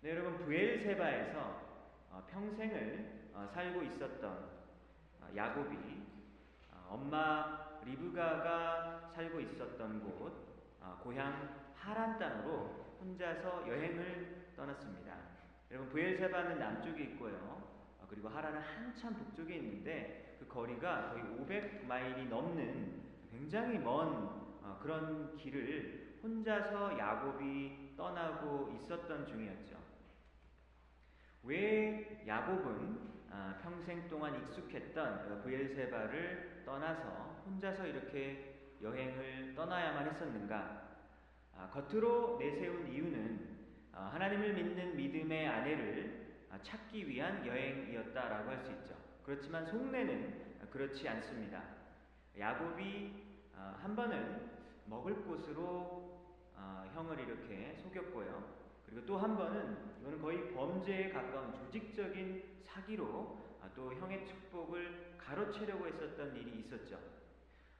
네, 여러분 부엘세바에서 어, 평생을 어, 살고 있었던 어, 야곱이 어, 엄마 리브가가 살고 있었던 곳 어, 고향 하란 땅으로 혼자서 여행을 떠났습니다. 여러분 부엘세바는 남쪽에 있고요. 어, 그리고 하란은 한참 북쪽에 있는데 그 거리가 거의 500마일이 넘는 굉장히 먼 어, 그런 길을 혼자서 야곱이 떠나고 있었던 중이었죠. 왜 야곱은 아, 평생 동안 익숙했던 그 브엘세바를 떠나서 혼자서 이렇게 여행을 떠나야만 했었는가? 아, 겉으로 내세운 이유는 아, 하나님을 믿는 믿음의 아내를 찾기 위한 여행이었다라고 할 수 있죠. 그렇지만 속내는 그렇지 않습니다. 야곱이 한 번은 먹을 곳으로 형을 이렇게 속였고요. 그리고 또 한 번은 이거는 거의 범죄에 가까운 조직적인 사기로 아, 또 형의 축복을 가로채려고 했었던 일이 있었죠.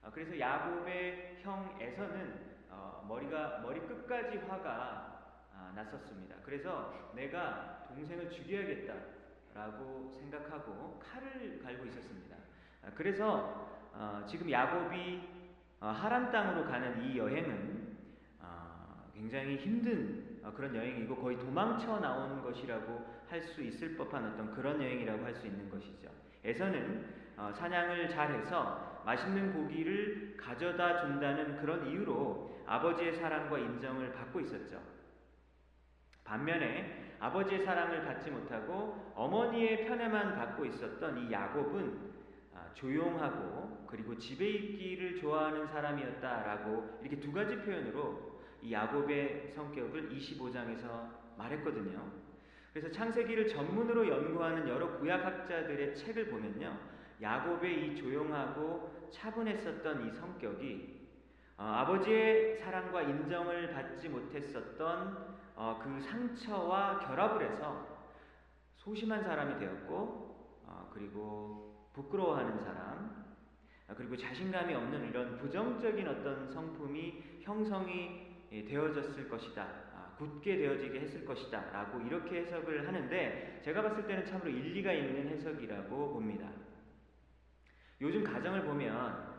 아, 그래서 야곱의 형에서는 어, 머리가 머리 끝까지 화가 아, 났었습니다. 그래서 내가 동생을 죽여야겠다라고 생각하고 칼을 갈고 있었습니다. 그래서 어, 지금 야곱이 어, 하란 땅으로 가는 이 여행은 굉장히 힘든 어, 그런 여행이고 거의 도망쳐 나오는 것이라고 할 수 있을 법한 어떤 그런 여행이라고 할 수 있는 것이죠. 에서는 어, 사냥을 잘해서 맛있는 고기를 가져다 준다는 그런 이유로 아버지의 사랑과 인정을 받고 있었죠. 반면에 아버지의 사랑을 받지 못하고 어머니의 편에만 받고 있었던 이 야곱은 아, 조용하고 그리고 집에 있기를 좋아하는 사람이었다라고 이렇게 두 가지 표현으로 이 야곱의 성격을 25장에서 말했거든요. 그래서 창세기를 전문으로 연구하는 여러 구약학자들의 책을 보면요. 야곱의 이 조용하고 차분했었던 이 성격이 어, 아버지의 사랑과 인정을 받지 못했었던 어, 그 상처와 결합을 해서 소심한 사람이 되었고 어, 그리고 부끄러워하는 사람 그리고 자신감이 없는 이런 부정적인 어떤 성품이 형성이 예, 되어졌을 것이다. 아, 굳게 되어지게 했을 것이다. 라고 이렇게 해석을 하는데 제가 봤을 때는 참으로 일리가 있는 해석이라고 봅니다. 요즘 가정을 보면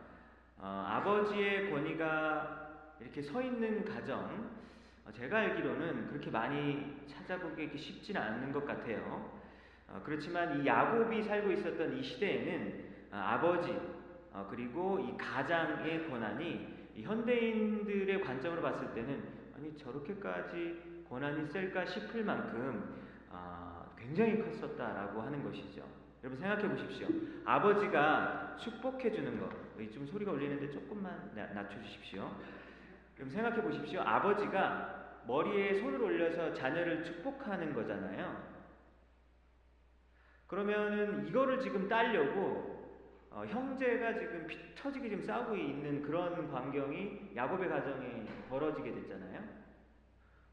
어, 아버지의 권위가 이렇게 서 있는 가정 어, 제가 알기로는 그렇게 많이 찾아보기 쉽지는 않는 것 같아요. 어, 그렇지만 이 야곱이 살고 있었던 이 시대에는 어, 아버지 어, 그리고 이 가장의 권한이 현대인들의 관점으로 봤을 때는 아니 저렇게까지 권한이 셀까 싶을 만큼 아, 굉장히 컸었다라고 하는 것이죠. 여러분 생각해 보십시오. 아버지가 축복해 주는 것. 좀 소리가 울리는데 조금만 낮춰 주십시오. 여러분 생각해 보십시오. 아버지가 머리에 손을 올려서 자녀를 축복하는 거잖아요. 그러면은 이거를 지금 따려고 어, 형제가 지금 피 터지게 지금 싸우고 있는 그런 광경이 야곱의 가정에 벌어지게 됐잖아요.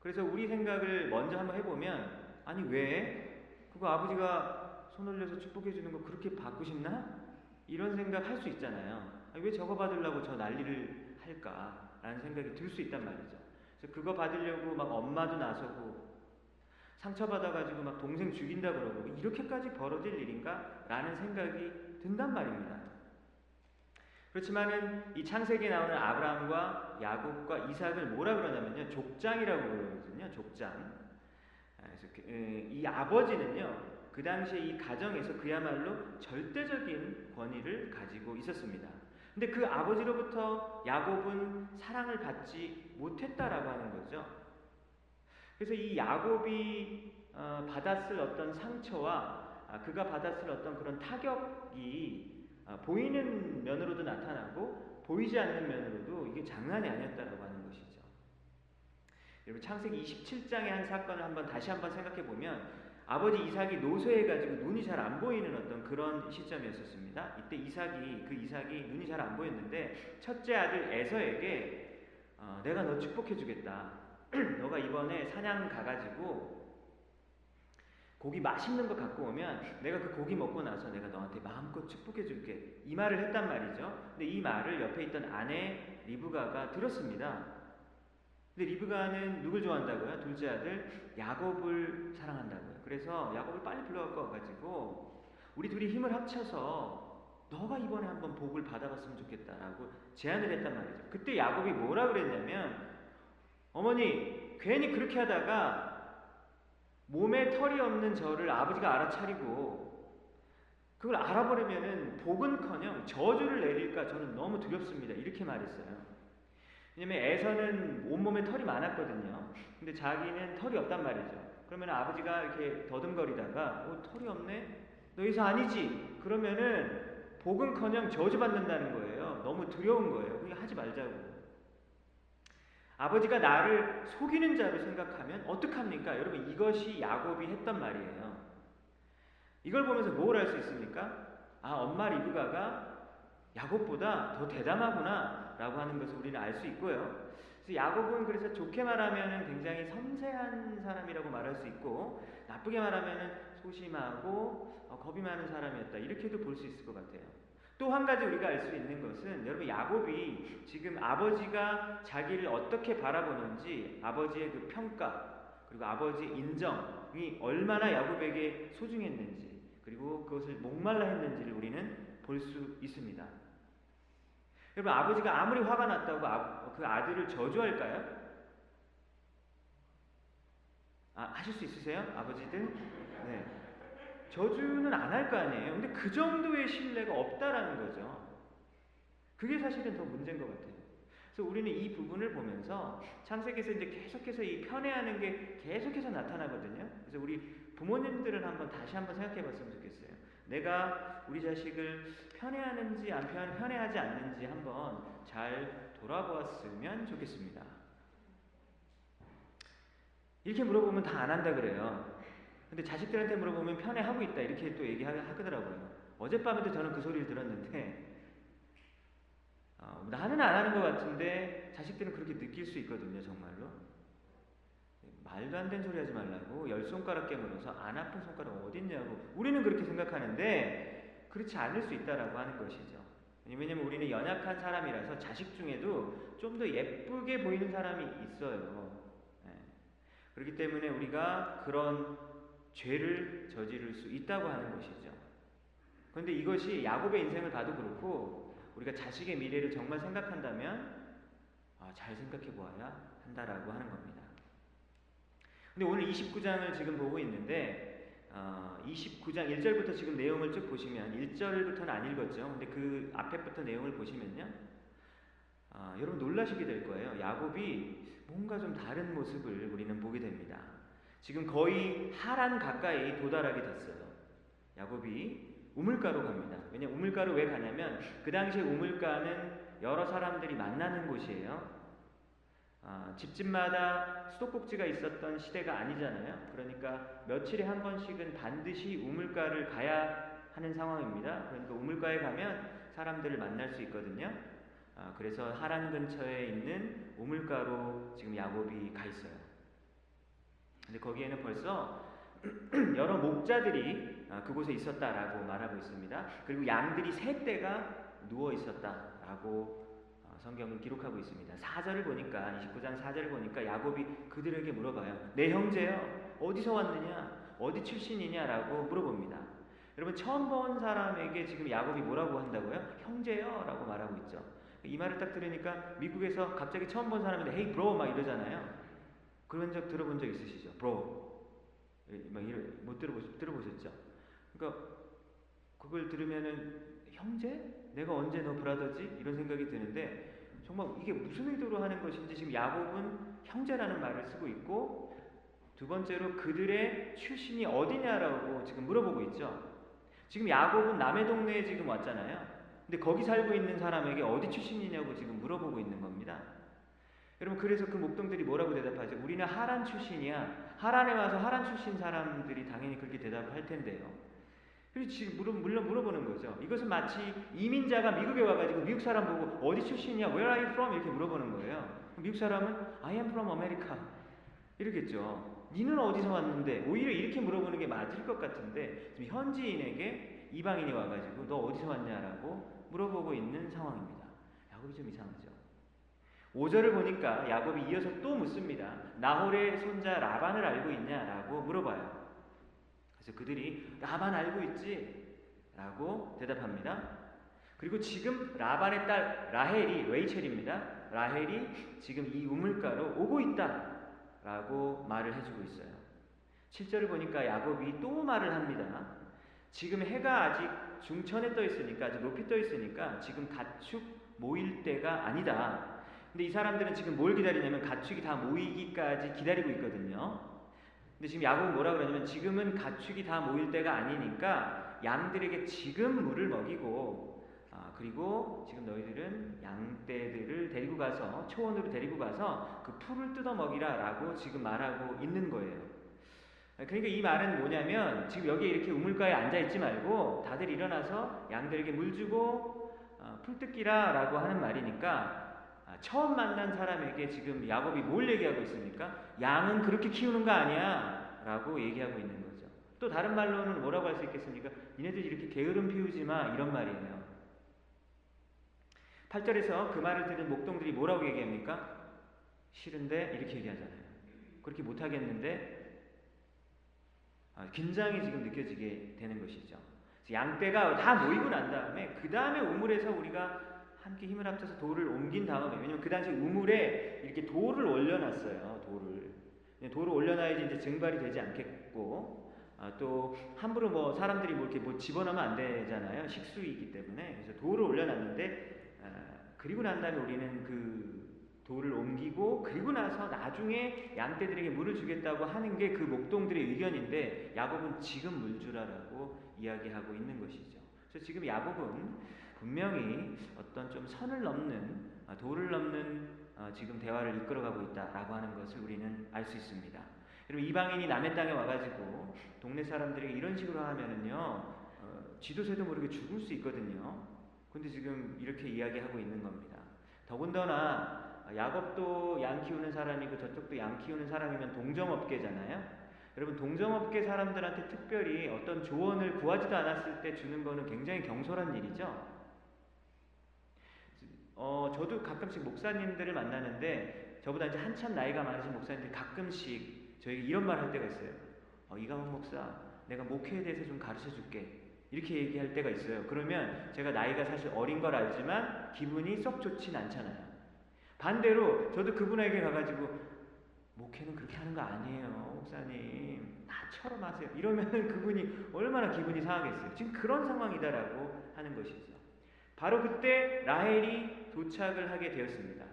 그래서 우리 생각을 먼저 한번 해보면 아니 왜 그거 아버지가 손 올려서 축복해 주는 거 그렇게 받고 싶나? 이런 생각 할 수 있잖아요. 아니, 왜 저거 받으려고 저 난리를 할까라는 생각이 들 수 있단 말이죠. 그래서 그거 받으려고 막 엄마도 나서고 상처받아가지고 막 동생 죽인다 그러고 이렇게까지 벌어질 일인가? 라는 생각이 든단 말입니다. 그렇지만은 이 창세기에 나오는 아브라함과 야곱과 이삭을 뭐라 그러냐면요. 족장이라고 그러거든요. 족장. 그래서 그, 이 아버지는요. 그 당시에 이 가정에서 그야말로 절대적인 권위를 가지고 있었습니다. 근데 그 아버지로부터 야곱은 사랑을 받지 못했다라고 하는 거죠. 그래서 이 야곱이 어, 받았을 어떤 상처와 아, 그가 받았을 어떤 그런 타격이 아, 보이는 면으로도 나타나고 보이지 않는 면으로도 이게 장난이 아니었다라고 하는 것이죠. 여러분 창세기 27장의 한 사건을 한번 다시 한번 생각해 보면 아버지 이삭이 노쇠해 가지고 눈이 잘 안 보이는 어떤 그런 시점이었었습니다. 이때 이삭이 그 이삭이 눈이 잘 안 보였는데 첫째 아들 에서에게 어, 내가 너 축복해 주겠다. 너가 이번에 사냥 가가지고 고기 맛있는 거 갖고 오면 내가 그 고기 먹고 나서 내가 너한테 마음껏 축복해 줄게. 이 말을 했단 말이죠. 근데 이 말을 옆에 있던 아내 리브가가 들었습니다. 근데 리브가는 누굴 좋아한다고요? 둘째 아들 야곱을 사랑한다고요. 그래서 야곱을 빨리 불러갖고 와가지고 우리 둘이 힘을 합쳐서 너가 이번에 한번 복을 받아봤으면 좋겠다라고 제안을 했단 말이죠. 그때 야곱이 뭐라 그랬냐면 어머니 괜히 그렇게 하다가 몸에 털이 없는 저를 아버지가 알아차리고 그걸 알아버리면은 복은커녕 저주를 내릴까 저는 너무 두렵습니다. 이렇게 말했어요. 왜냐면 에서는 온몸에 털이 많았거든요. 근데 자기는 털이 없단 말이죠. 그러면 아버지가 이렇게 더듬거리다가 어, 털이 없네? 너 이서 아니지? 그러면은 복은커녕 저주받는다는 거예요. 너무 두려운 거예요. 하지 말자고. 아버지가 나를 속이는 자로 생각하면 어떡합니까? 여러분 이것이 야곱이 했던 말이에요. 이걸 보면서 뭘 알 수 있습니까? 아 엄마 리브가가 야곱보다 더 대담하구나 라고 하는 것을 우리는 알 수 있고요. 그래서 야곱은 그래서 좋게 말하면 굉장히 섬세한 사람이라고 말할 수 있고 나쁘게 말하면 소심하고 어, 겁이 많은 사람이었다 이렇게도 볼 수 있을 것 같아요. 또 한 가지 우리가 알 수 있는 것은 여러분 야곱이 지금 아버지가 자기를 어떻게 바라보는지 아버지의 그 평가 그리고 아버지의 인정이 얼마나 야곱에게 소중했는지 그리고 그것을 목말라 했는지를 우리는 볼 수 있습니다. 여러분 아버지가 아무리 화가 났다고 아, 그 아들을 저주할까요? 아, 하실 수 있으세요? 아버지들? 네. 저주는 안 할 거 아니에요. 근데 그 정도의 신뢰가 없다라는 거죠. 그게 사실은 더 문제인 것 같아요. 그래서 우리는 이 부분을 보면서 창세기에서 이제 계속해서 이 편애하는 게 계속해서 나타나거든요. 그래서 우리 부모님들은 한번 다시 한번 생각해 봤으면 좋겠어요. 내가 우리 자식을 편애하는지 안 편애하지 않는지 한번 잘 돌아보았으면 좋겠습니다. 이렇게 물어보면 다 안 한다 그래요. 근데 자식들한테 물어보면 편애하고 있다 이렇게 또 얘기하더라고요. 어젯밤에도 저는 그 소리를 들었는데 어, 나는 안 하는 것 같은데 자식들은 그렇게 느낄 수 있거든요 정말로. 말도 안 되는 소리 하지 말라고 열 손가락 깨물어서 안 아픈 손가락 어딨냐고 우리는 그렇게 생각하는데 그렇지 않을 수 있다라고 하는 것이죠. 왜냐면 우리는 연약한 사람이라서 자식 중에도 좀 더 예쁘게 보이는 사람이 있어요. 네. 그렇기 때문에 우리가 그런 죄를 저지를 수 있다고 하는 것이죠. 그런데 이것이 야곱의 인생을 봐도 그렇고 우리가 자식의 미래를 정말 생각한다면 아, 잘 생각해 보아야 한다라고 하는 겁니다. 근데 오늘 29장을 지금 보고 있는데 어, 29장 1절부터 지금 내용을 쭉 보시면 1절부터는 안 읽었죠. 근데 그 앞에부터 내용을 보시면요. 어, 여러분 놀라시게 될 거예요. 야곱이 뭔가 좀 다른 모습을 우리는 보게 됩니다. 지금 거의 하란 가까이 도달하게 됐어요. 야곱이 우물가로 갑니다. 왜냐 우물가로 왜 가냐면 그 당시에 우물가는 여러 사람들이 만나는 곳이에요. 아, 집집마다 수도꼭지가 있었던 시대가 아니잖아요. 그러니까 며칠에 한 번씩은 반드시 우물가를 가야 하는 상황입니다. 그러니까 우물가에 가면 사람들을 만날 수 있거든요. 아, 그래서 하란 근처에 있는 우물가로 지금 야곱이 가 있어요. 근데 거기에는 벌써 여러 목자들이 아, 그곳에 있었다라고 말하고 있습니다. 그리고 양들이 세 떼가 누워 있었다라고 어, 성경은 기록하고 있습니다. 4절을 보니까 29장 4절을 보니까 야곱이 그들에게 물어봐요. 내 형제요 어디서 왔느냐 어디 출신이냐라고 물어봅니다. 여러분 처음 본 사람에게 지금 야곱이 뭐라고 한다고요? 형제요라고 말하고 있죠. 이 말을 딱 들으니까 미국에서 갑자기 처음 본 사람인데 헤이 브로 막 이러잖아요. 그런 적 들어본 적 있으시죠? 브로. 예, 막 이러, 못 들어보셨, 들어보셨죠? 그러니까 그걸 들으면은 형제? 내가 언제 너 브라더지? 이런 생각이 드는데 정말 이게 무슨 의도로 하는 것인지 지금 야곱은 형제라는 말을 쓰고 있고 두 번째로 그들의 출신이 어디냐라고 지금 물어보고 있죠. 지금 야곱은 남의 동네에 지금 왔잖아요. 근데 거기 살고 있는 사람에게 어디 출신이냐고 지금 물어보고 있는 겁니다. 여러분 그래서 그 목동들이 뭐라고 대답하죠? 우리는 하란 출신이야. 하란에 와서 하란 출신 사람들이 당연히 그렇게 대답을 할 텐데요. 그리고 지금 물어, 물어보는 거죠. 이것은 마치 이민자가 미국에 와가지고 미국 사람 보고 어디 출신이야? Where are you from? 이렇게 물어보는 거예요. 미국 사람은 I am from America. 이러겠죠. 니는 어디서 왔는데? 오히려 이렇게 물어보는 게 맞을 것 같은데 지금 현지인에게 이방인이 와가지고 너 어디서 왔냐라고 물어보고 있는 상황입니다. 야곱이 좀 이상하죠. 5절을 보니까 야곱이 이어서 또 묻습니다. 나홀의 손자 라반을 알고 있냐라고 물어봐요. 그래서 그들이 라반 알고 있지? 라고 대답합니다. 그리고 지금 라반의 딸 라헬이 레이첼입니다. 라헬이 지금 이 우물가로 오고 있다. 라고 말을 해주고 있어요. 7절을 보니까 야곱이 또 말을 합니다. 지금 해가 아직 중천에 떠 있으니까, 아직 높이 떠 있으니까 지금 가축 모일 때가 아니다. 근데 이 사람들은 지금 뭘 기다리냐면 가축이 다 모이기까지 기다리고 있거든요. 근데 지금 야곱은 뭐라 그러냐면 지금은 가축이 다 모일 때가 아니니까 양들에게 지금 물을 먹이고 아, 그리고 지금 너희들은 양떼들을 데리고 가서 초원으로 데리고 가서 그 풀을 뜯어 먹이라라고 지금 말하고 있는 거예요. 그러니까 이 말은 뭐냐면 지금 여기 이렇게 우물가에 앉아 있지 말고 다들 일어나서 양들에게 물 주고 어, 풀 뜯기라라고 하는 말이니까 아, 처음 만난 사람에게 지금 야곱이 뭘 얘기하고 있습니까? 양은 그렇게 키우는 거 아니야. 라고 얘기하고 있는 거죠. 또 다른 말로는 뭐라고 할 수 있겠습니까? 니네들 이렇게 게으름 피우지 마. 이런 말이에요. 8절에서 그 말을 들은 목동들이 뭐라고 얘기합니까? 싫은데 이렇게 얘기하잖아요. 그렇게 못하겠는데 아, 긴장이 지금 느껴지게 되는 것이죠. 양떼가 다 모이고 난 다음에 그 다음에 우물에서 우리가 함께 힘을 합쳐서 돌을 옮긴 다음에 왜냐면 그 당시 우물에 이렇게 돌을 올려놨어요. 돌을 돌을 올려놔야지 이제 증발이 되지 않겠고 아, 또 함부로 뭐 사람들이 뭐 이렇게 뭐 집어넣으면 안 되잖아요. 식수이기 때문에 그래서 돌을 올려놨는데 아, 그리고 난 다음에 우리는 그 돌을 옮기고 그리고 나서 나중에 양떼들에게 물을 주겠다고 하는 게 그 목동들의 의견인데 야곱은 지금 물 주라라고 이야기하고 있는 것이죠. 그래서 지금 야곱은 분명히 어떤 좀 선을 넘는 아, 도를 넘는 어, 지금 대화를 이끌어가고 있다라고 하는 것을 우리는 알 수 있습니다. 그리고 이방인이 남의 땅에 와가지고 동네 사람들에게 이런 식으로 하면은요 어, 지도새도 모르게 죽을 수 있거든요. 근데 지금 이렇게 이야기하고 있는 겁니다. 더군다나 야곱도 양 키우는 사람이고 저쪽도 양 키우는 사람이면 동정업계잖아요. 여러분 동정업계 사람들한테 특별히 어떤 조언을 구하지도 않았을 때 주는 거는 굉장히 경솔한 일이죠. 어, 저도 가끔씩 목사님들을 만나는데 저보다 이제 한참 나이가 많으신 목사님들이 가끔씩 저에게 이런 말 할 때가 있어요. 어, 이강원 목사, 내가 목회에 대해서 좀 가르쳐 줄게. 이렇게 얘기할 때가 있어요. 그러면 제가 나이가 사실 어린 걸 알지만 기분이 썩 좋진 않잖아요. 반대로 저도 그분에게 가가지고 목회는 그렇게 하는 거 아니에요, 목사님. 나처럼 하세요. 이러면 그분이 얼마나 기분이 상하겠어요. 지금 그런 상황이다라고 하는 것이죠. 바로 그때 라헬이 도착을 하게 되었습니다.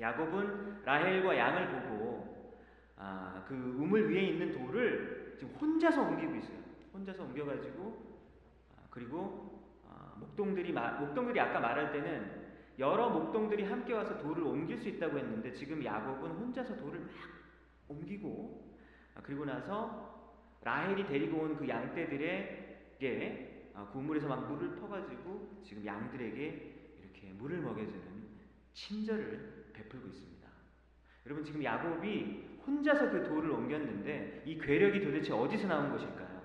야곱은 라헬과 양을 보고 아, 그 우물 위에 있는 돌을 지금 혼자서 옮기고 있어요. 혼자서 옮겨가지고 아, 그리고 아, 목동들이 목동들이 아까 말할 때는 여러 목동들이 함께 와서 돌을 옮길 수 있다고 했는데 지금 야곱은 혼자서 돌을 막 옮기고 아, 그리고 나서 라헬이 데리고 온 그 양떼들에게 아, 그물에서 막 물을 퍼가지고 지금 양들에게 물을 먹여주는 친절을 베풀고 있습니다. 여러분 지금 야곱이 혼자서 그 돌을 옮겼는데 이 괴력이 도대체 어디서 나온 것일까요?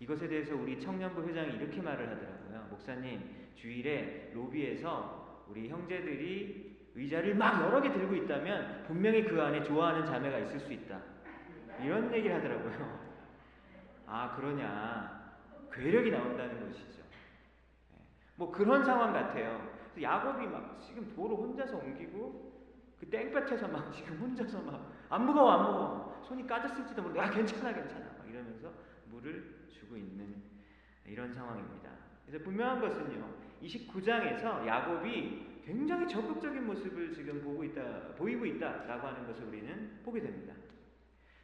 이것에 대해서 우리 청년부 회장이 이렇게 말을 하더라고요. 목사님 주일에 로비에서 우리 형제들이 의자를 막 여러 개 들고 있다면 분명히 그 안에 좋아하는 자매가 있을 수 있다. 이런 얘기를 하더라고요. 아 그러냐. 괴력이 나온다는 것이죠. 예. 뭐 그런 상황 같아요. 야곱이 막 지금 도로 혼자서 옮기고 그 땡볕에서 막 지금 혼자서 막 안 무거워 안 무거워 손이 까졌을지도 모르고 아 괜찮아 괜찮아 막 이러면서 물을 주고 있는 이런 상황입니다. 그래서 분명한 것은요 29장에서 야곱이 굉장히 적극적인 모습을 지금 보고 있다 보이고 있다라고 하는 것을 우리는 보게 됩니다.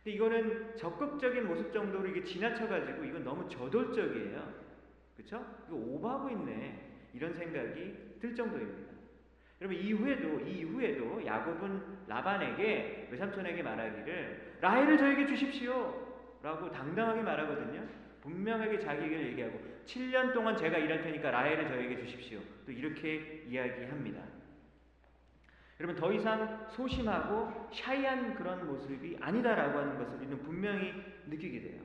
근데 이거는 적극적인 모습 정도로 이게 지나쳐가지고 이건 너무 저돌적이에요. 그쵸? 이거 오버하고 있네. 이런 생각이 들 정도입니다. 여러분 이후에도 이후에도 야곱은 라반에게 외삼촌에게 말하기를 라헬을 저에게 주십시오. 라고 당당하게 말하거든요. 분명하게 자기 얘기를 얘기하고 7년 동안 제가 일할 테니까 라헬을 저에게 주십시오. 또 이렇게 이야기합니다. 여러분 더 이상 소심하고 샤이한 그런 모습이 아니다라고 하는 것을 우리는 분명히 느끼게 돼요.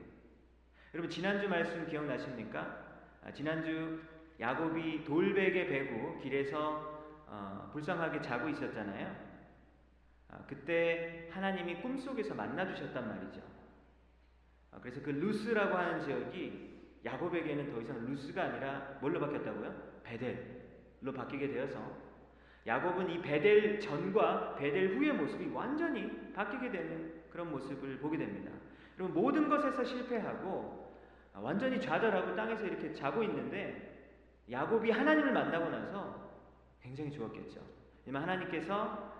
여러분 지난주 말씀 기억나십니까? 아, 지난주 야곱이 돌베개 베고 길에서 어, 불쌍하게 자고 있었잖아요. 어, 그때 하나님이 꿈속에서 만나 주셨단 말이죠. 어, 그래서 그 루스라고 하는 지역이 야곱에게는 더 이상 루스가 아니라 뭘로 바뀌었다고요? 베델로 바뀌게 되어서 야곱은 이 베델 전과 베델 후의 모습이 완전히 바뀌게 되는 그런 모습을 보게 됩니다. 그리고 모든 것에서 실패하고 완전히 좌절하고 땅에서 이렇게 자고 있는데 야곱이 하나님을 만나고 나서 굉장히 좋았겠죠. 왜냐면 하나님께서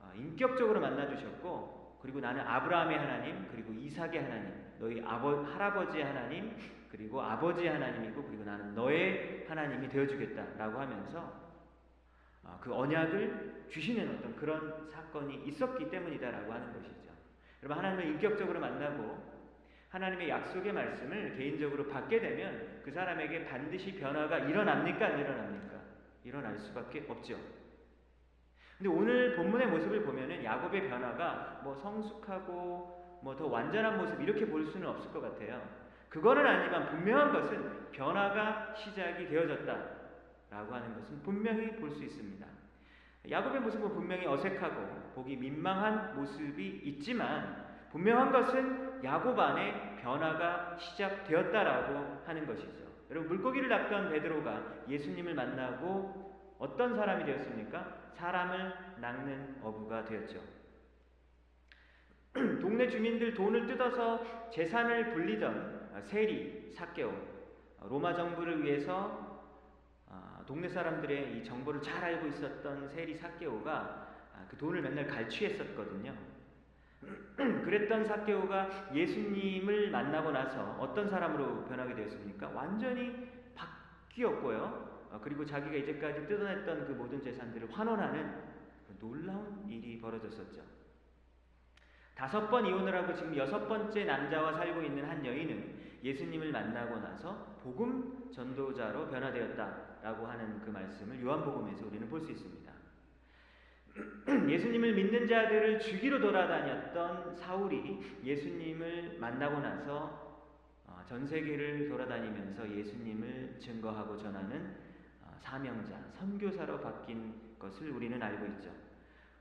어, 인격적으로 만나 주셨고 그리고 나는 아브라함의 하나님 그리고 이삭의 하나님 너희 아버 할아버지의 하나님 그리고 아버지의 하나님이고 그리고 나는 너의 하나님이 되어 주겠다라고 하면서 어, 그 언약을 주시는 어떤 그런 사건이 있었기 때문이다라고 하는 것이죠. 여러분 하나님을 인격적으로 만나고 하나님의 약속의 말씀을 개인적으로 받게 되면 그 사람에게 반드시 변화가 일어납니까? 안 일어납니까? 일어날 수밖에 없죠. 근데 오늘 본문의 모습을 보면은 야곱의 변화가 뭐 성숙하고 뭐 더 완전한 모습 이렇게 볼 수는 없을 것 같아요. 그거는 아니지만 분명한 것은 변화가 시작이 되어졌다. 라고 하는 것은 분명히 볼 수 있습니다. 야곱의 모습은 분명히 어색하고 보기 민망한 모습이 있지만 분명한 것은 야곱 안에 변화가 시작되었다라고 하는 것이죠. 여러분 물고기를 낚던 베드로가 예수님을 만나고 어떤 사람이 되었습니까? 사람을 낚는 어부가 되었죠. 동네 주민들 돈을 뜯어서 재산을 불리던 세리, 사케오, 로마 정부를 위해서 동네 사람들의 이 정보를 잘 알고 있었던 세리 사케오가 아, 그 돈을 맨날 갈취했었거든요. 그랬던 사케오가 예수님을 만나고 나서 어떤 사람으로 변하게 되었습니까? 완전히 바뀌었고요. 어, 그리고 자기가 이제까지 뜯어냈던 그 모든 재산들을 환원하는 그 놀라운 일이 벌어졌었죠. 다섯 번 이혼을 하고 지금 여섯 번째 남자와 살고 있는 한 여인은 예수님을 만나고 나서 복음 전도자로 변화되었다. 라고 하는 그 말씀을 요한복음에서 우리는 볼 수 있습니다. 예수님을 믿는 자들을 죽이러 돌아다녔던 사울이 예수님을 만나고 나서 어, 전 세계를 돌아다니면서 예수님을 증거하고 전하는 어, 사명자, 선교사로 바뀐 것을 우리는 알고 있죠.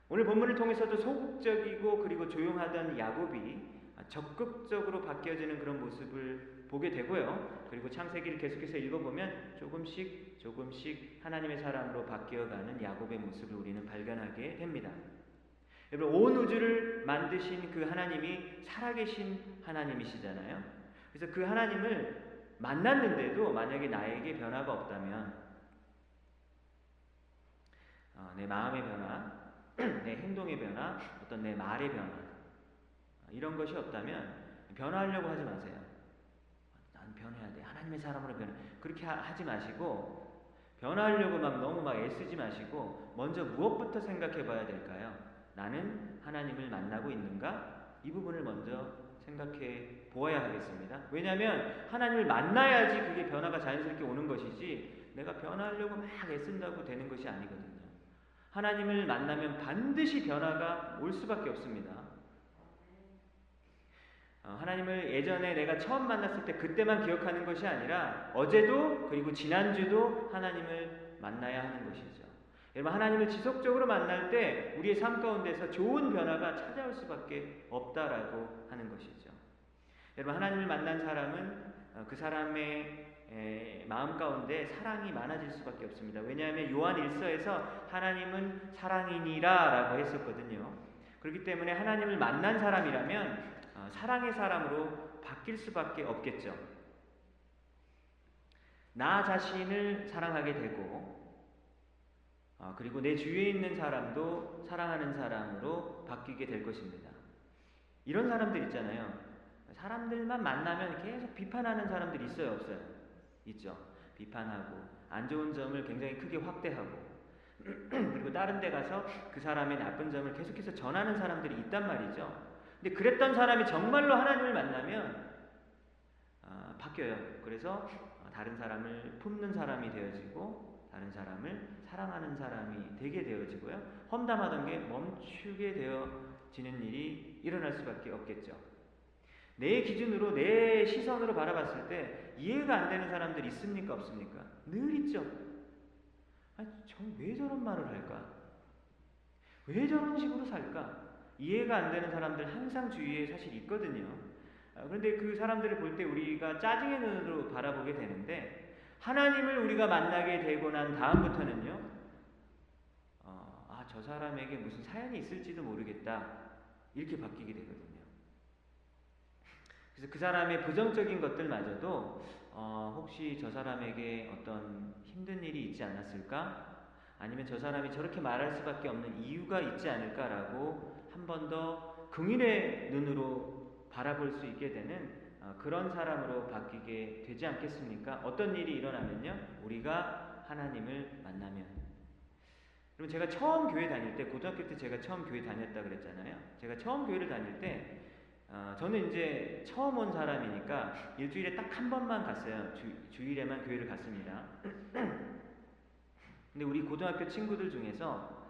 오늘 본문을 통해서도 소극적이고 그리고 조용하던 야곱이 적극적으로 바뀌어지는 그런 모습을 보게 되고요. 그리고 창세기를 계속해서 읽어보면 조금씩 조금씩 하나님의 사람으로 바뀌어가는 야곱의 모습을 우리는 발견하게 됩니다. 여러분 온 우주를 만드신 그 하나님이 살아계신 하나님이시잖아요. 그래서 그 하나님을 만났는데도 만약에 나에게 변화가 없다면 어, 내 마음의 변화, 내 행동의 변화, 어떤 내 말의 변화 이런 것이 없다면 변화하려고 하지 마세요. 난 변해야 돼. 하나님의 사람으로 변해. 그렇게 하, 지 마시고 변하려고 막 너무 막 애쓰지 마시고 먼저 무엇부터 생각해 봐야 될까요? 나는 하나님을 만나고 있는가? 이 부분을 먼저 생각해 보아야 하겠습니다. 왜냐하면 하나님을 만나야지 그게 변화가 자연스럽게 오는 것이지 내가 변하려고 막 애쓴다고 되는 것이 아니거든요. 하나님을 만나면 반드시 변화가 올 수밖에 없습니다. 어, 하나님을 예전에 내가 처음 만났을 때 그때만 기억하는 것이 아니라 어제도 그리고 지난주도 하나님을 만나야 하는 것이죠. 여러분 하나님을 지속적으로 만날 때 우리의 삶 가운데서 좋은 변화가 찾아올 수밖에 없다라고 하는 것이죠. 여러분 하나님을 만난 사람은 어, 그 사람의 마음 가운데 사랑이 많아질 수밖에 없습니다. 왜냐하면 요한 1서에서 하나님은 사랑이니라라고 했었거든요. 그렇기 때문에 하나님을 만난 사람이라면 어, 사랑의 사람으로 바뀔 수밖에 없겠죠. 나 자신을 사랑하게 되고, 어, 그리고 내 주위에 있는 사람도 사랑하는 사람으로 바뀌게 될 것입니다. 이런 사람들 있잖아요. 사람들만 만나면 계속 비판하는 사람들이 있어요, 없어요? 있죠. 비판하고, 안 좋은 점을 굉장히 크게 확대하고, 그리고 다른 데 가서 그 사람의 나쁜 점을 계속해서 전하는 사람들이 있단 말이죠. 그랬던 사람이 정말로 하나님을 만나면 어, 바뀌어요. 그래서 다른 사람을 품는 사람이 되어지고 다른 사람을 사랑하는 사람이 되게 되어지고요. 험담하던 게 멈추게 되어지는 일이 일어날 수밖에 없겠죠. 내 기준으로 내 시선으로 바라봤을 때 이해가 안 되는 사람들 있습니까 없습니까? 늘 있죠. 아니, 저왜 저런 말을 할까? 왜 저런 식으로 살까? 이해가 안 되는 사람들 항상 주위에 사실 있거든요. 아, 그런데 그 사람들을 볼 때 우리가 짜증의 눈으로 바라보게 되는데 하나님을 우리가 만나게 되고 난 다음부터는요. 어, 아, 저 사람에게 무슨 사연이 있을지도 모르겠다. 이렇게 바뀌게 되거든요. 그래서 그 사람의 부정적인 것들마저도 어, 혹시 저 사람에게 어떤 힘든 일이 있지 않았을까? 아니면 저 사람이 저렇게 말할 수밖에 없는 이유가 있지 않을까라고 한 번 더 긍일의 눈으로 바라볼 수 있게 되는 어, 그런 사람으로 바뀌게 되지 않겠습니까? 어떤 일이 일어나면요, 우리가 하나님을 만나면. 그럼 제가 처음 교회 다닐 때, 고등학교 때 제가 처음 교회 다녔다 그랬잖아요. 제가 처음 교회를 다닐 때, 어, 저는 이제 처음 온 사람이니까 일주일에 딱 한 번만 갔어요. 주, 주일에만 교회를 갔습니다. 근데 우리 고등학교 친구들 중에서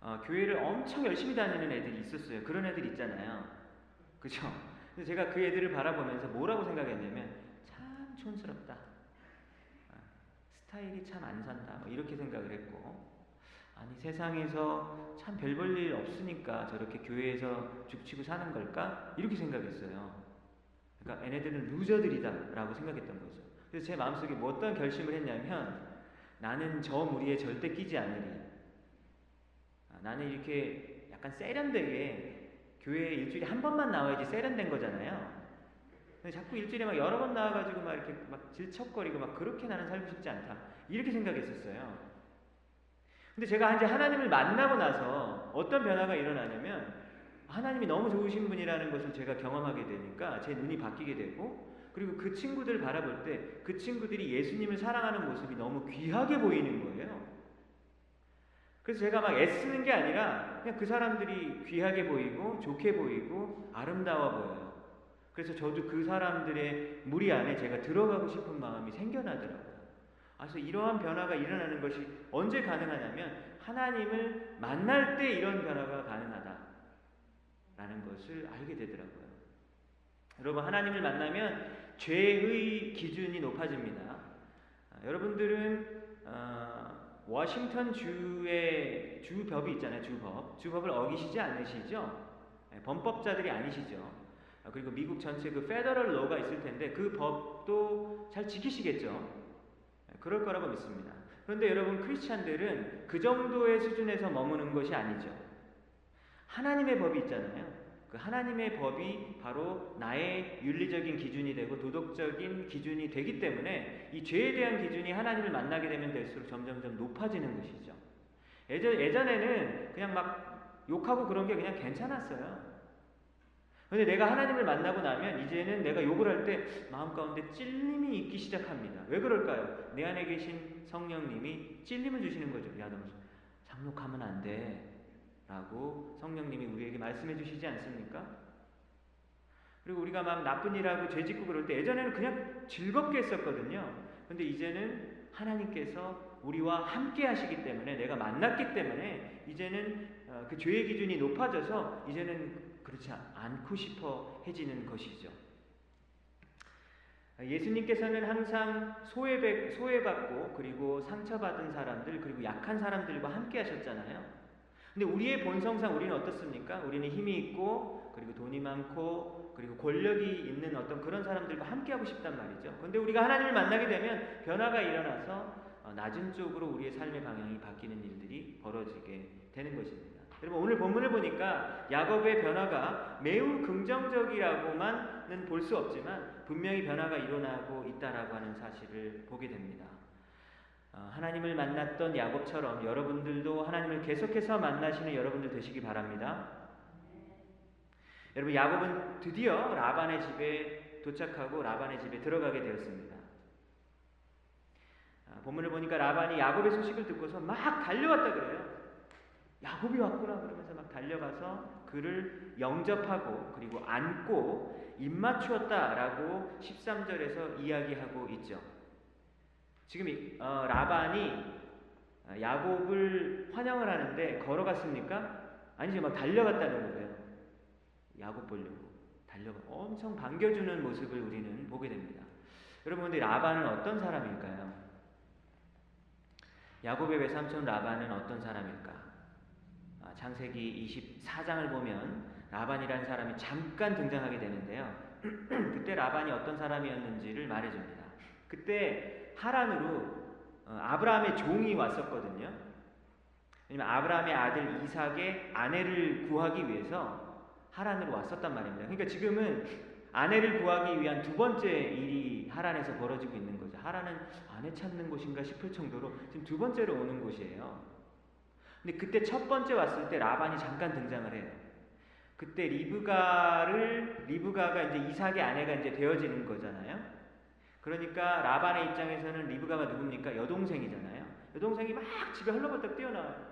어, 교회를 엄청 열심히 다니는 애들이 있었어요. 그런 애들 있잖아요. 그죠? 그래서 제가 그 애들을 바라보면서 뭐라고 생각했냐면 참 촌스럽다. 아, 스타일이 참 안 산다. 뭐 이렇게 생각을 했고 아니 세상에서 참 별 볼 일 없으니까 저렇게 교회에서 죽치고 사는 걸까? 이렇게 생각했어요. 그러니까 얘네들은 루저들이다라고 생각했던 거죠. 그래서 제 마음속에 뭐 어떤 결심을 했냐면 나는 저 무리에 절대 끼지 않으리. 아, 나는 이렇게 약간 세련되게 교회에 일주일에 한 번만 나와야지 세련된 거잖아요. 근데 자꾸 일주일에 막 여러 번 나와가지고 막 이렇게 막 질척거리고 막 그렇게 나는 살고 싶지 않다. 이렇게 생각했었어요. 근데 제가 이제 하나님을 만나고 나서 어떤 변화가 일어나냐면 하나님이 너무 좋으신 분이라는 것을 제가 경험하게 되니까 제 눈이 바뀌게 되고 그리고 그 친구들을 바라볼 때 그 친구들이 예수님을 사랑하는 모습이 너무 귀하게 보이는 거예요. 그래서 제가 막 애쓰는 게 아니라 그냥 그 사람들이 귀하게 보이고 좋게 보이고 아름다워 보여요. 그래서 저도 그 사람들의 무리 안에 제가 들어가고 싶은 마음이 생겨나더라고요. 그래서 이러한 변화가 일어나는 것이 언제 가능하냐면 하나님을 만날 때 이런 변화가 가능하다라는 것을 알게 되더라고요. 여러분 하나님을 만나면 죄의 기준이 높아집니다. 아, 여러분들은 어, 워싱턴 주의 주법이 있잖아요. 주법. 주법을 어기시지 않으시죠? 네, 범법자들이 아니시죠. 아, 그리고 미국 전체 그 페더럴 로가 있을 텐데 그 법도 잘 지키시겠죠. 네, 그럴 거라고 믿습니다. 그런데 여러분 크리스찬들은 그 정도의 수준에서 머무는 것이 아니죠. 하나님의 법이 있잖아요. 그 하나님의 법이 바로 나의 윤리적인 기준이 되고 도덕적인 기준이 되기 때문에 이 죄에 대한 기준이 하나님을 만나게 되면 될수록 점점점 높아지는 것이죠. 예전, 예전에는 그냥 막 욕하고 그런 게 그냥 괜찮았어요. 근데 내가 하나님을 만나고 나면 이제는 내가 욕을 할 때 마음 가운데 찔림이 있기 시작합니다. 왜 그럴까요? 내 안에 계신 성령님이 찔림을 주시는 거죠. 야, 너 장욕하면 안 돼. 라고 성령님이 우리에게 말씀해 주시지 않습니까? 그리고 우리가 막 나쁜 일하고 죄 짓고 그럴 때 예전에는 그냥 즐겁게 했었거든요. 근데 이제는 하나님께서 우리와 함께 하시기 때문에 내가 만났기 때문에 이제는 어, 그 죄의 기준이 높아져서 이제는 그렇지 않고 싶어 해지는 것이죠. 예수님께서는 항상 소외, 소외받고 그리고 상처받은 사람들 그리고 약한 사람들과 함께 하셨잖아요. 근데 우리의 본성상 우리는 어떻습니까? 우리는 힘이 있고 그리고 돈이 많고 그리고 권력이 있는 어떤 그런 사람들과 함께 하고 싶단 말이죠. 근데 우리가 하나님을 만나게 되면 변화가 일어나서 어, 낮은 쪽으로 우리의 삶의 방향이 바뀌는 일들이 벌어지게 되는 것입니다. 여러분 오늘 본문을 보니까 야곱의 변화가 매우 긍정적이라고만은 볼 수 없지만 분명히 변화가 일어나고 있다라고 하는 사실을 보게 됩니다. 어, 하나님을 만났던 야곱처럼 여러분들도 하나님을 계속해서 만나시는 여러분들 되시기 바랍니다. 여러분 야곱은 드디어 라반의 집에 도착하고 라반의 집에 들어가게 되었습니다. 아, 본문을 보니까 라반이 야곱의 소식을 듣고서 막 달려왔다 그래요. 야곱이 왔구나 그러면서 막 달려가서 그를 영접하고 그리고 안고 입맞추었다라고 13절에서 이야기하고 있죠. 지금 어, 라반이 어, 야곱을 환영을 하는데 걸어갔습니까? 아니지 막 달려갔다는 거예요. 야곱 보려고 달려가 엄청 반겨주는 모습을 우리는 보게 됩니다. 여러분 근데 라반은 어떤 사람일까요? 야곱의 외삼촌 라반은 어떤 사람일까? 아, 창세기 24장을 보면 라반이라는 사람이 잠깐 등장하게 되는데요. 그때 라반이 어떤 사람이었는지를 말해줍니다. 그때 하란으로 어, 아브라함의 종이 왔었거든요. 왜냐면 아브라함의 아들 이삭의 아내를 구하기 위해서 하란으로 왔었단 말입니다. 그러니까 지금은 아내를 구하기 위한 두 번째 일이 하란에서 벌어지고 있는 거죠. 하란은 아내 찾는 곳인가 싶을 정도로 지금 두 번째로 오는 곳이에요. 근데 그때 첫 번째 왔을 때 라반이 잠깐 등장을 해요. 그때 리브가를 리브가가 이제 이삭의 아내가 이제 되어지는 거잖아요. 그러니까 라반의 입장에서는 리브가가 누굽니까? 여동생이잖아요. 여동생이 막 집에 흘러벌떡 뛰어나와요.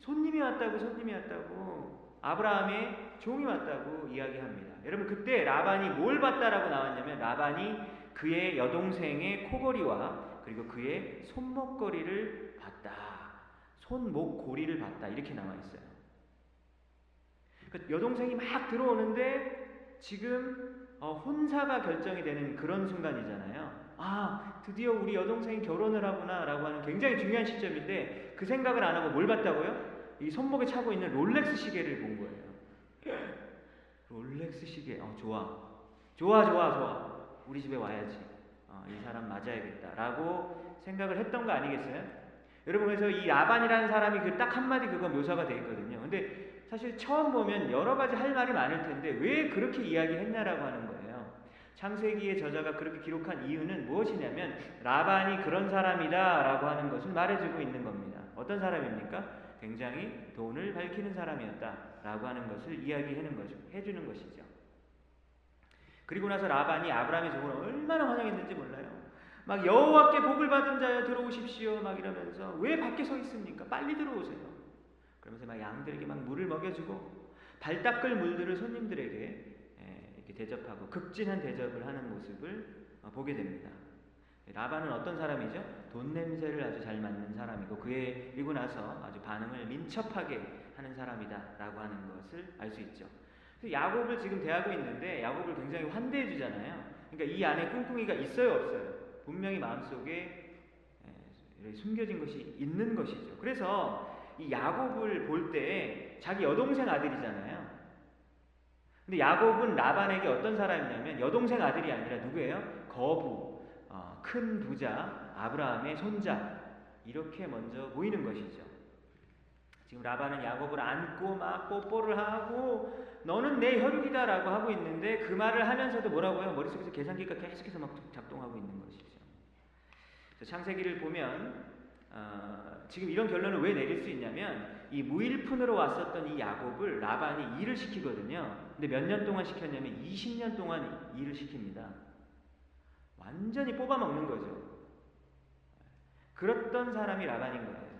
손님이 왔다고 손님이 왔다고 아브라함의 종이 왔다고 이야기합니다. 여러분 그때 라반이 뭘 봤다라고 나왔냐면 라반이 그의 여동생의 코걸이와 그리고 그의 손목걸이를 봤다. 손목 고리를 봤다. 이렇게 나와 있어요. 그 여동생이 막 들어오는데 지금 어, 혼사가 결정이 되는 그런 순간이잖아요. 아, 드디어 우리 여동생이 결혼을 하구나 라고 하는 굉장히 중요한 시점인데 그 생각을 안 하고 뭘 봤다고요? 이 손목에 차고 있는 롤렉스 시계를 본 거예요. 롤렉스 시계, 어, 좋아. 좋아, 좋아, 좋아. 우리 집에 와야지. 어, 이 사람 맞아야겠다. 라고 생각을 했던 거 아니겠어요? 여러분, 그래서 이 라반이라는 사람이 그 딱 한마디 그거 묘사가 되어 있거든요. 근데 사실 처음 보면 여러 가지 할 말이 많을 텐데 왜 그렇게 이야기했냐라고 하는 거예요. 창세기의 저자가 그렇게 기록한 이유는 무엇이냐면 라반이 그런 사람이다라고 하는 것을 말해주고 있는 겁니다. 어떤 사람입니까? 굉장히 돈을 밝히는 사람이었다라고 하는 것을 이야기하는 거죠. 해주는 것이죠. 그리고 나서 라반이 아브라함의 종을 얼마나 환영했는지 몰라요. 막 여호와께 복을 받은 자여 들어오십시오 막 이러면서 왜 밖에 서 있습니까? 빨리 들어오세요. 그러면서 막 양들에게 막 물을 먹여주고 발 닦을 물들을 손님들에게 예, 이렇게 대접하고 극진한 대접을 하는 모습을 어, 보게 됩니다. 라반은 어떤 사람이죠? 돈 냄새를 아주 잘 맡는 사람이고 그에 그리고 나서 아주 반응을 민첩하게 하는 사람이다라고 하는 것을 알 수 있죠. 야곱을 지금 대하고 있는데 야곱을 굉장히 환대해 주잖아요. 그러니까 이 안에 꿍꿍이가 있어요, 없어요? 분명히 마음속에 예, 숨겨진 것이 있는 것이죠. 그래서 이 야곱을 볼 때 자기 여동생 아들이잖아요. 근데 야곱은 라반에게 어떤 사람이냐면 여동생 아들이 아니라 누구예요? 거부, 큰 부자 아브라함의 손자 이렇게 먼저 보이는 것이죠. 지금 라반은 야곱을 안고 막 뽀뽀를 하고 너는 내 혈육이다라고 하고 있는데 그 말을 하면서도 뭐라고요? 머릿속에서 계산기가 계속해서 막 작동하고 있는 것이죠. 창세기를 보면 어, 지금 이런 결론을 왜 내릴 수 있냐면 이 무일푼으로 왔었던 이 야곱을 라반이 일을 시키거든요. 근데 몇 년 동안 시켰냐면 20년 동안 일을 시킵니다. 완전히 뽑아먹는 거죠. 그랬던 사람이 라반인 거예요.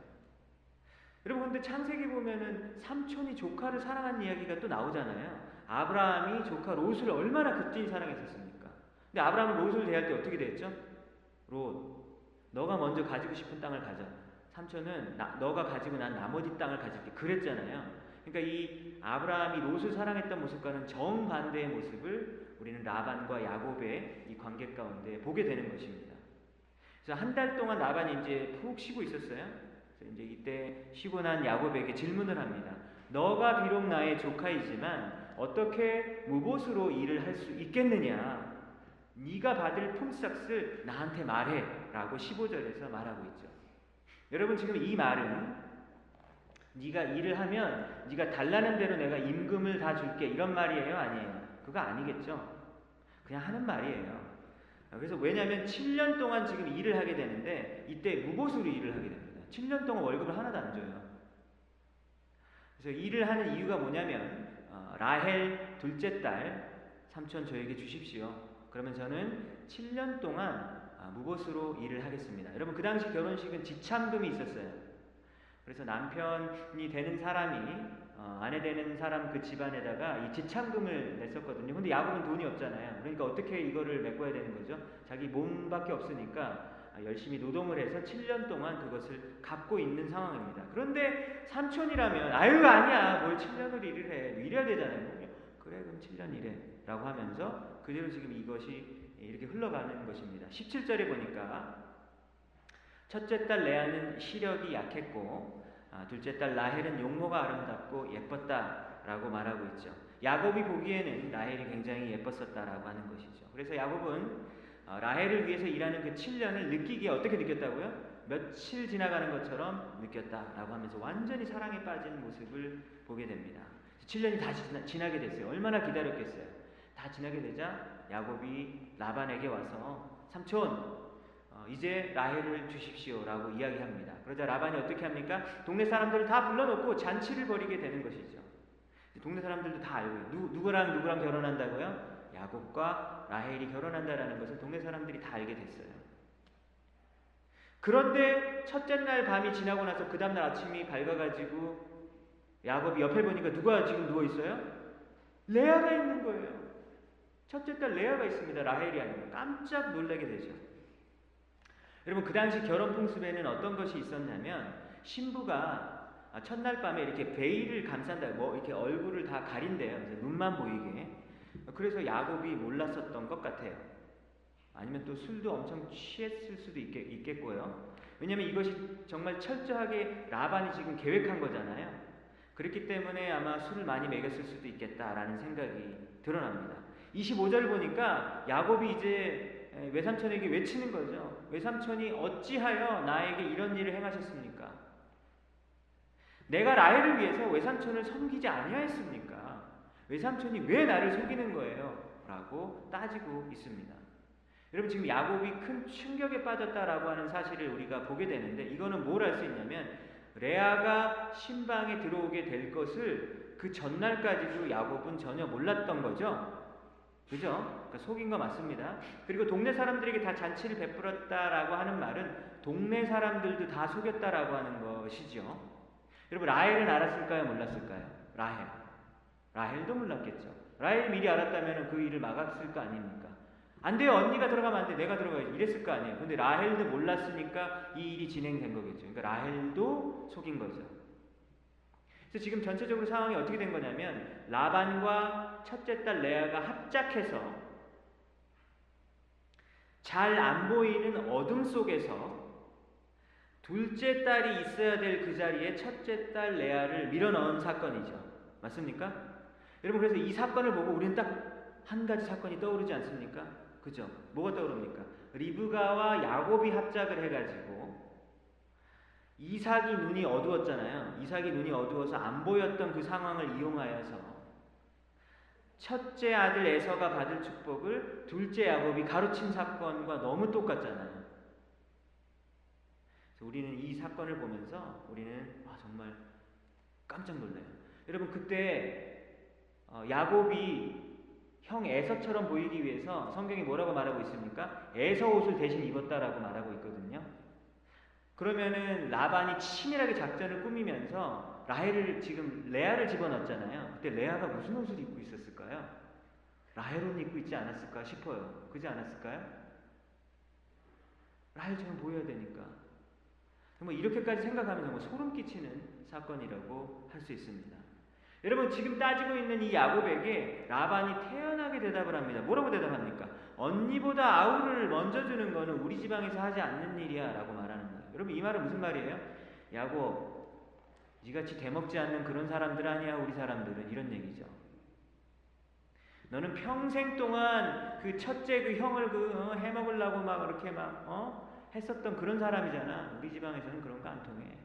여러분 근데 창세기 보면은 삼촌이 조카를 사랑한 이야기가 또 나오잖아요. 아브라함이 조카 롯을 얼마나 극진히 사랑했었습니까? 근데 아브라함은 롯을 대할 때 어떻게 됐죠? 롯, 너가 먼저 가지고 싶은 땅을 가져. 삼촌은 나, 너가 가지고 난 나머지 땅을 가질게. 그랬잖아요. 그러니까 이 아브라함이 롯을 사랑했던 모습과는 정반대의 모습을 우리는 라반과 야곱의 이 관계 가운데 보게 되는 것입니다. 그래서 한 달 동안 라반이 이제 푹 쉬고 있었어요. 그래서 이제 이때 쉬고 난 야곱에게 질문을 합니다. 너가 비록 나의 조카이지만 어떻게 무보수로 일을 할 수 있겠느냐? 네가 받을 품삯을 나한테 말해라고 15절에서 말하고 있죠. 여러분 지금 이 말은 네가 일을 하면 네가 달라는 대로 내가 임금을 다 줄게 이런 말이에요 아니에요? 그거 아니겠죠. 그냥 하는 말이에요. 그래서 왜냐하면 7년 동안 지금 일을 하게 되는데 이때 무보수로 일을 하게 됩니다. 7년 동안 월급을 하나도 안 줘요. 그래서 일을 하는 이유가 뭐냐면 어, 라헬 둘째 딸 삼촌 저에게 주십시오. 그러면 저는 7년 동안 아, 무보수로 일을 하겠습니다. 여러분 그 당시 결혼식은 지참금이 있었어요. 그래서 남편이 되는 사람이 어, 아내 되는 사람 그 집안에다가 이 지참금을 냈었거든요. 근데 야곱은 돈이 없잖아요. 그러니까 어떻게 이거를 메꿔야 되는 거죠? 자기 몸밖에 없으니까 열심히 노동을 해서 7년 동안 그것을 갚고 있는 상황입니다. 그런데 삼촌이라면 아유 아니야 뭘 7년을 일을 해 일해야 되잖아요. 그래 그럼 7년 일해 라고 하면서 그대로 지금 이것이 이렇게 흘러가는 것입니다. 17절에 보니까 첫째 딸 레아는 시력이 약했고 아, 둘째 딸 라헬은 용모가 아름답고 예뻤다라고 말하고 있죠. 야곱이 보기에는 라헬이 굉장히 예뻤었다라고 하는 것이죠. 그래서 야곱은 어, 라헬을 위해서 일하는 그 7년을 느끼기에 어떻게 느꼈다고요? 며칠 지나가는 것처럼 느꼈다라고 하면서 완전히 사랑에 빠진 모습을 보게 됩니다. 7년이 다 지나, 게 됐어요. 얼마나 기다렸겠어요. 다 지나게 되자 야곱이 라반에게 와서 삼촌 어, 이제 라헬을 주십시오라고 이야기합니다. 그러자 라반이 어떻게 합니까? 동네 사람들을 다 불러놓고 잔치를 벌이게 되는 것이죠. 동네 사람들도 다 알고 누, 누구랑 누구랑 결혼한다고요? 야곱과 라헬이 결혼한다라는 것을 동네 사람들이 다 알게 됐어요. 그런데 첫째 날 밤이 지나고 나서 그 다음날 아침이 밝아가지고 야곱이 옆에 보니까 누가 지금 누워 있어요? 레아가 있는 거예요. 첫째 딸 레아가 있습니다. 라헬이 아니고 깜짝 놀라게 되죠. 여러분 그 당시 결혼 풍습에는 어떤 것이 있었냐면 신부가 첫날 밤에 이렇게 베일을 감싼다, 뭐 이렇게 얼굴을 다 가린대요. 눈만 보이게. 그래서 야곱이 몰랐었던 것 같아요. 아니면 또 술도 엄청 취했을 수도 있겠, 고요 왜냐하면 이것이 정말 철저하게 라반이 지금 계획한 거잖아요. 그렇기 때문에 아마 술을 많이 먹였을 수도 있겠다라는 생각이 드러납니다. 25절 보니까 야곱이 이제 외삼촌에게 외치는 거죠. 외삼촌이 어찌하여 나에게 이런 일을 행하셨습니까? 내가 라헬을 위해서 외삼촌을 섬기지 아니하였습니까? 외삼촌이 왜 나를 속이는 거예요? 라고 따지고 있습니다. 여러분 지금 야곱이 큰 충격에 빠졌다라고 하는 사실을 우리가 보게 되는데 이거는 뭘 알 수 있냐면 레아가 신방에 들어오게 될 것을 그 전날까지도 야곱은 전혀 몰랐던 거죠. 그죠? 그러니까 속인 거 맞습니다. 그리고 동네 사람들에게 다 잔치를 베풀었다라고 하는 말은 동네 사람들도 다 속였다라고 하는 것이죠. 여러분 라헬은 알았을까요? 몰랐을까요? 라헬. 라헬도 몰랐겠죠. 라헬이 미리 알았다면 그 일을 막았을 거 아닙니까? 안 돼요. 언니가 들어가면 안 돼. 내가 들어가야지. 이랬을 거 아니에요. 근데 라헬도 몰랐으니까 이 일이 진행된 거겠죠. 그러니까 라헬도 속인 거죠. 그래서 지금 전체적으로 상황이 어떻게 된 거냐면 라반과 첫째 딸 레아가 합작해서 잘 안 보이는 어둠 속에서 둘째 딸이 있어야 될 그 자리에 첫째 딸 레아를 밀어넣은 사건이죠. 맞습니까? 여러분 그래서 이 사건을 보고 우리는 딱 한 가지 사건이 떠오르지 않습니까? 그죠? 뭐가 떠오릅니까? 리브가와 야곱이 합작을 해가지고 이삭이 눈이 어두웠잖아요. 이삭이 눈이 어두워서 안 보였던 그 상황을 이용하여서 첫째 아들 에서가 받을 축복을 둘째 야곱이 가로친 사건과 너무 똑같잖아요. 우리는 이 사건을 보면서 우리는 아, 정말 깜짝 놀라요. 여러분 그때 어, 야곱이 형 에서처럼 보이기 위해서 성경이 뭐라고 말하고 있습니까? 에서 옷을 대신 입었다라고 말하고 있거든요. 그러면은 라반이 치밀하게 작전을 꾸미면서 라헬을 지금 레아를 집어넣었잖아요. 그때 레아가 무슨 옷을 입고 있었을까요? 라헬 옷 입고 있지 않았을까 싶어요. 그지 않았을까요? 라헬처럼 보여야 되니까. 정말 이렇게까지 생각하면 정말 소름 끼치는 사건이라고 할 수 있습니다. 여러분 지금 따지고 있는 이 야곱에게 라반이 태연하게 대답을 합니다. 뭐라고 대답합니까? 언니보다 아우를 먼저 주는 거는 우리 지방에서 하지 않는 일이야 라고 말하는 거예요. 여러분 이 말은 무슨 말이에요? 야곱 니같이 대먹지 않는 그런 사람들 아니야 우리 사람들은 이런 얘기죠. 너는 평생 동안 그 첫째 그 형을 그 어, 해먹으려고 막 그렇게 막 어? 했었던 그런 사람이잖아. 우리 지방에서는 그런 거 안 통해.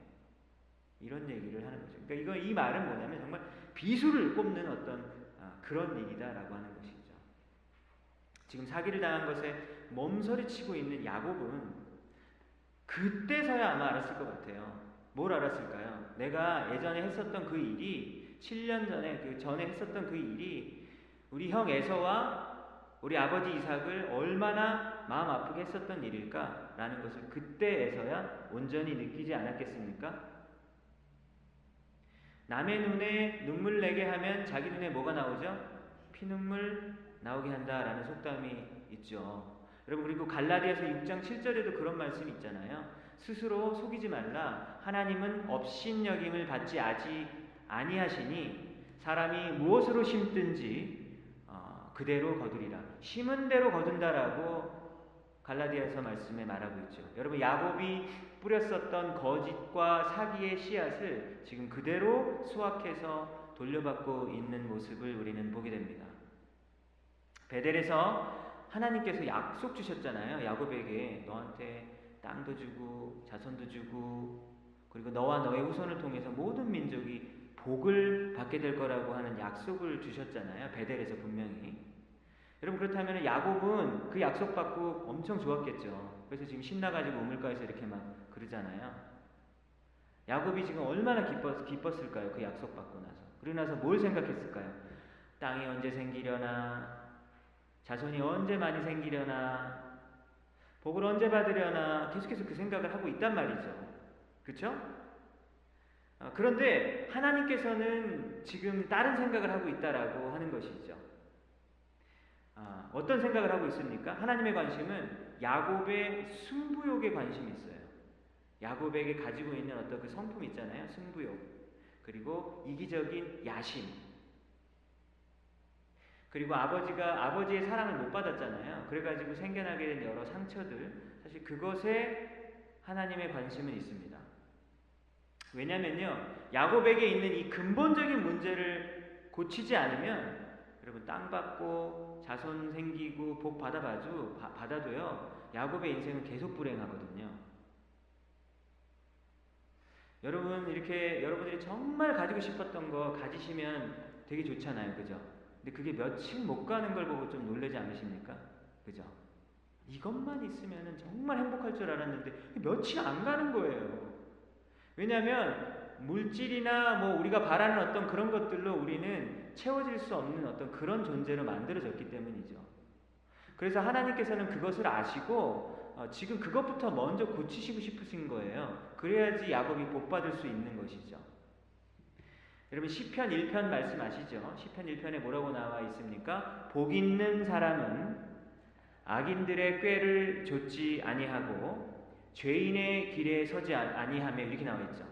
이런 얘기를 하는 거죠. 그러니까 이거 이 말은 뭐냐면 정말 비수를 꼽는 어떤 아, 그런 얘기다라고 하는 것이죠. 지금 사기를 당한 것에 몸서리치고 있는 야곱은 그때서야 아마 알았을 것 같아요. 뭘 알았을까요? 내가 예전에 했었던 그 일이 7년 전에 그 전에 했었던 그 일이 우리 형 에서와 우리 아버지 이삭을 얼마나 마음 아프게 했었던 일일까라는 것을 그때에서야 온전히 느끼지 않았겠습니까? 남의 눈에 눈물 내게 하면 자기 눈에 뭐가 나오죠? 피눈물 나오게 한다라는 속담이 있죠. 여러분 그리고 갈라디아서 6장 7절에도 그런 말씀이 있잖아요. 스스로 속이지 말라. 하나님은 업신여김을 받지 아지 아니하시니 사람이 무엇으로 심든지 어, 그대로 거두리라. 심은 대로 거둔다라고 갈라디아서 말씀에 말하고 있죠. 여러분 야곱이 뿌렸었던 거짓과 사기의 씨앗을 지금 그대로 수확해서 돌려받고 있는 모습을 우리는 보게 됩니다. 베델에서 하나님께서 약속 주셨잖아요. 야곱에게 너한테 땅도 주고 자손도 주고 그리고 너와 너의 후손을 통해서 모든 민족이 복을 받게 될 거라고 하는 약속을 주셨잖아요. 베델에서 분명히. 여러분 그렇다면 야곱은 그 약속 받고 엄청 좋았겠죠. 그래서 지금 신나가지고 우물가에서 이렇게 막 그러잖아요. 야곱이 지금 얼마나 기뻤, 기뻤을까요? 그 약속 받고 나서. 그러고 나서 뭘 생각했을까요? 땅이 언제 생기려나? 자손이 언제 많이 생기려나? 복을 언제 받으려나? 계속해서 그 생각을 하고 있단 말이죠. 그렇죠? 어, 그런데 하나님께서는 지금 다른 생각을 하고 있다라고 하는 것이죠. 아, 어떤 생각을 하고 있습니까? 하나님의 관심은 야곱의 승부욕에 관심이 있어요. 야곱에게 가지고 있는 어떤 그 성품 있잖아요. 승부욕. 그리고 이기적인 야심. 그리고 아버지가 아버지의 사랑을 못 받았잖아요. 그래가지고 생겨나게 된 여러 상처들. 사실 그것에 하나님의 관심은 있습니다. 왜냐면요. 야곱에게 있는 이 근본적인 문제를 고치지 않으면 여러분 땅 받고 자손 생기고 복 받아봐도 받아도요 야곱의 인생은 계속 불행하거든요. 여러분 이렇게 여러분들이 정말 가지고 싶었던 거 가지시면 되게 좋잖아요, 그죠? 근데 그게 며칠 못 가는 걸 보고 좀 놀라지 않으십니까? 그죠? 이것만 있으면 정말 행복할 줄 알았는데 며칠 안 가는 거예요. 왜냐하면 물질이나 뭐 우리가 바라는 어떤 그런 것들로 우리는 채워질 수 없는 어떤 그런 존재로 만들어졌기 때문이죠. 그래서 하나님께서는 그것을 아시고 어, 지금 그것부터 먼저 고치시고 싶으신 거예요. 그래야지 야곱이 복 받을 수 있는 것이죠. 여러분 시편 1편 말씀 아시죠? 시편 1편에 뭐라고 나와 있습니까? 복 있는 사람은 악인들의 꾀를 좇지 아니하고 죄인의 길에 서지 아니하며 이렇게 나와 있죠.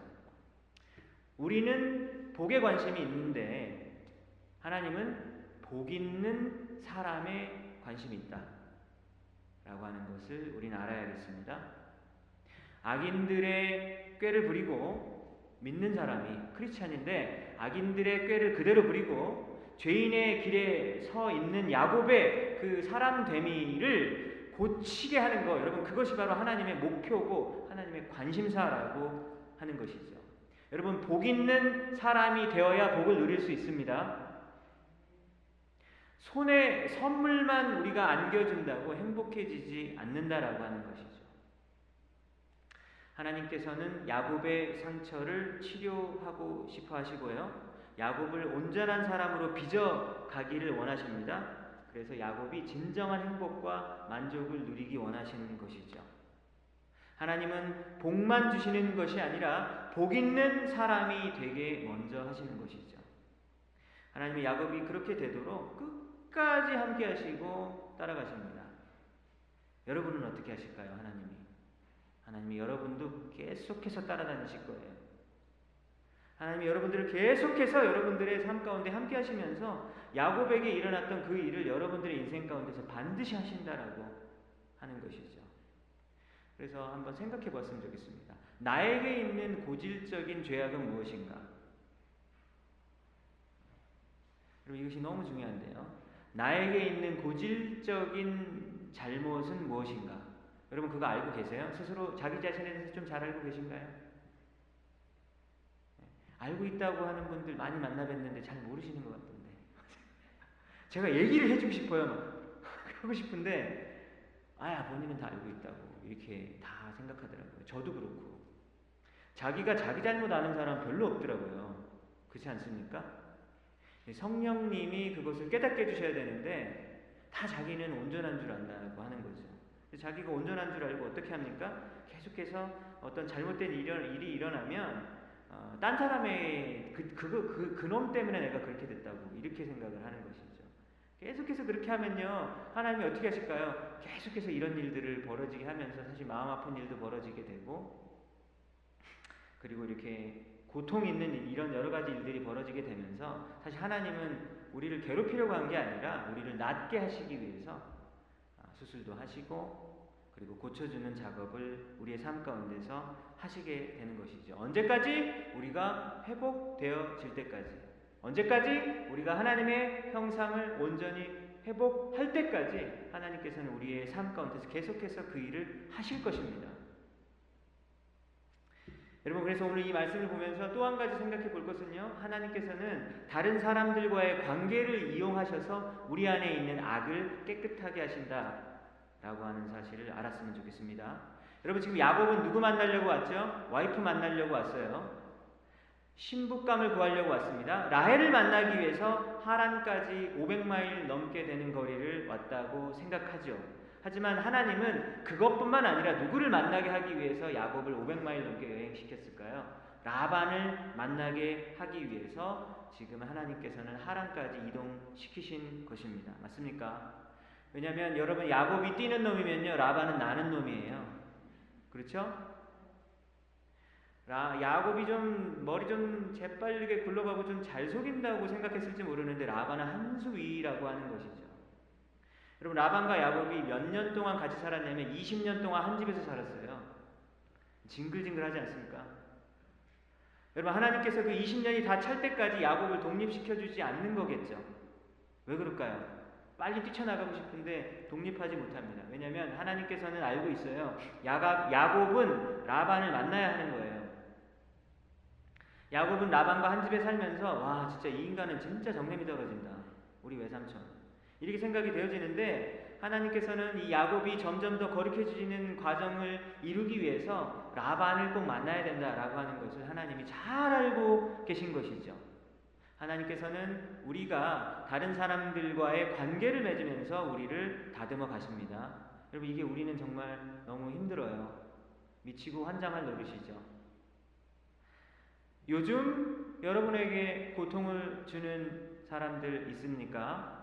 우리는 복에 관심이 있는데 하나님은 복 있는 사람에 관심이 있다. 라고 하는 것을 우리는 알아야겠습니다. 악인들의 꾀를 부리고 믿는 사람이 크리스찬인데 악인들의 꾀를 그대로 부리고 죄인의 길에 서 있는 야곱의 그 사람 되미를 고치게 하는 거 여러분 그것이 바로 하나님의 목표고 하나님의 관심사라고 하는 것이죠. 여러분, 복 있는 사람이 되어야 복을 누릴 수 있습니다. 손에 선물만 우리가 안겨준다고 행복해지지 않는다라고 하는 것이죠. 하나님께서는 야곱의 상처를 치료하고 싶어 하시고요. 야곱을 온전한 사람으로 빚어 가기를 원하십니다. 그래서 야곱이 진정한 행복과 만족을 누리기 원하시는 것이죠. 하나님은 복만 주시는 것이 아니라 복 있는 사람이 되게 먼저 하시는 것이죠. 하나님의 야곱이 그렇게 되도록 끝까지 함께 하시고 따라가십니다. 여러분은 어떻게 하실까요? 하나님이. 하나님이 여러분도 계속해서 따라다니실 거예요. 하나님이 여러분들을 계속해서 여러분들의 삶 가운데 함께 하시면서 야곱에게 일어났던 그 일을 여러분들의 인생 가운데서 반드시 하신다라고 하는 것이죠. 그래서 한번 생각해 봤으면 좋겠습니다. 나에게 있는 고질적인 죄악은 무엇인가? 그리고 이것이 너무 중요한데요. 나에게 있는 고질적인 잘못은 무엇인가? 여러분 그거 알고 계세요? 스스로 자기 자신에 대해서 좀 잘 알고 계신가요? 네. 알고 있다고 하는 분들 많이 만나 뵀는데 잘 모르시는 것 같은데. 제가 얘기를 해주고 싶어요. 하고 싶은데, 아야, 본인은 다 알고 있다고. 이렇게 다 생각하더라고요. 저도 그렇고. 자기가 자기 잘못 아는 사람 별로 없더라고요. 그렇지 않습니까? 성령님이 그것을 깨닫게 해주셔야 되는데 다 자기는 온전한 줄 안다고 하는 거죠. 자기가 온전한 줄 알고 어떻게 합니까? 계속해서 어떤 잘못된 일이 일어나면 어, 딴 사람의 그, 그거, 그, 그놈 때문에 내가 그렇게 됐다고 이렇게 생각을 하는 것이죠. 계속해서 그렇게 하면요, 하나님이 어떻게 하실까요? 계속해서 이런 일들을 벌어지게 하면서 사실 마음 아픈 일도 벌어지게 되고, 그리고 이렇게 고통 있는 이런 여러 가지 일들이 벌어지게 되면서 사실 하나님은 우리를 괴롭히려고 한 게 아니라 우리를 낫게 하시기 위해서 아, 수술도 하시고 그리고 고쳐주는 작업을 우리의 삶 가운데서 하시게 되는 것이죠. 언제까지? 우리가 회복되어질 때까지. 언제까지? 우리가 하나님의 형상을 온전히 회복할 때까지 하나님께서는 우리의 삶 가운데서 계속해서 그 일을 하실 것입니다. 여러분 그래서 오늘 이 말씀을 보면서 또 한 가지 생각해 볼 것은요. 하나님께서는 다른 사람들과의 관계를 이용하셔서 우리 안에 있는 악을 깨끗하게 하신다 라고 하는 사실을 알았으면 좋겠습니다. 여러분 지금 야곱은 누구 만나려고 왔죠? 와이프 만나려고 왔어요. 신부감을 구하려고 왔습니다. 라헬을 만나기 위해서 하란까지 500마일 넘게 되는 거리를 왔다고 생각하죠. 하지만 하나님은 그것뿐만 아니라 누구를 만나게 하기 위해서 야곱을 500마일 넘게 여행시켰을까요? 라반을 만나게 하기 위해서 지금 하나님께서는 하란까지 이동시키신 것입니다. 맞습니까? 왜냐하면 여러분 야곱이 뛰는 놈이면요 라반은 나는 놈이에요. 그렇죠? 라, 야곱이 좀 머리 좀 재빨리게 굴러가고 좀 잘 속인다고 생각했을지 모르는데 라반은 한 수 위라고 하는 것이죠. 여러분 라반과 야곱이 몇 년 동안 같이 살았냐면 20년 동안 한 집에서 살았어요. 징글징글하지 않습니까? 여러분 하나님께서 그 20년이 다 찰 때까지 야곱을 독립시켜 주지 않는 거겠죠. 왜 그럴까요? 빨리 뛰쳐나가고 싶은데 독립하지 못합니다. 왜냐하면 하나님께서는 알고 있어요. 야갑, 야곱은 라반을 만나야 하는 거예요. 야곱은 라반과 한 집에 살면서 와 진짜 이 인간은 진짜 정냄이 떨어진다. 우리 외삼촌. 이렇게 생각이 되어지는데 하나님께서는 이 야곱이 점점 더 거룩해지는 과정을 이루기 위해서 라반을 꼭 만나야 된다라고 하는 것을 하나님이 잘 알고 계신 것이죠. 하나님께서는 우리가 다른 사람들과의 관계를 맺으면서 우리를 다듬어 가십니다. 여러분 이게 우리는 정말 너무 힘들어요. 미치고 환장할 노릇이죠. 요즘 여러분에게 고통을 주는 사람들 있습니까?